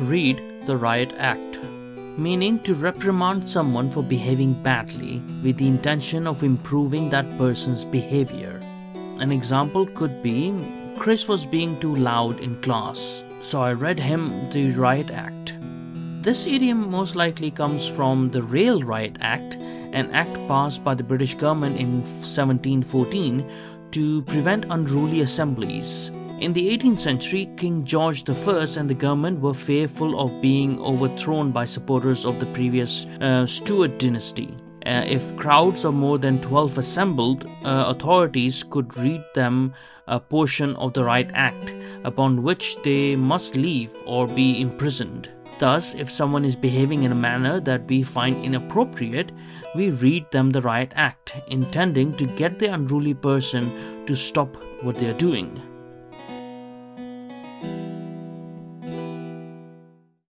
read the Riot Act, meaning to reprimand someone for behaving badly with the intention of improving that person's behavior. An example could be Chris was being too loud in class, so I read him the Riot Act. This idiom most likely comes from the Rail Riot Act, an act passed by the British government in 1714 to prevent unruly assemblies. In the 18th century, King George I and the government were fearful of being overthrown by supporters of the previous uh, Stuart dynasty. Uh, if crowds of more than 12 assembled, uh, authorities could read them a portion of the Riot Act, upon which they must leave or be imprisoned. Thus, if someone is behaving in a manner that we find inappropriate, we read them the Riot Act, intending to get the unruly person to stop what they are doing.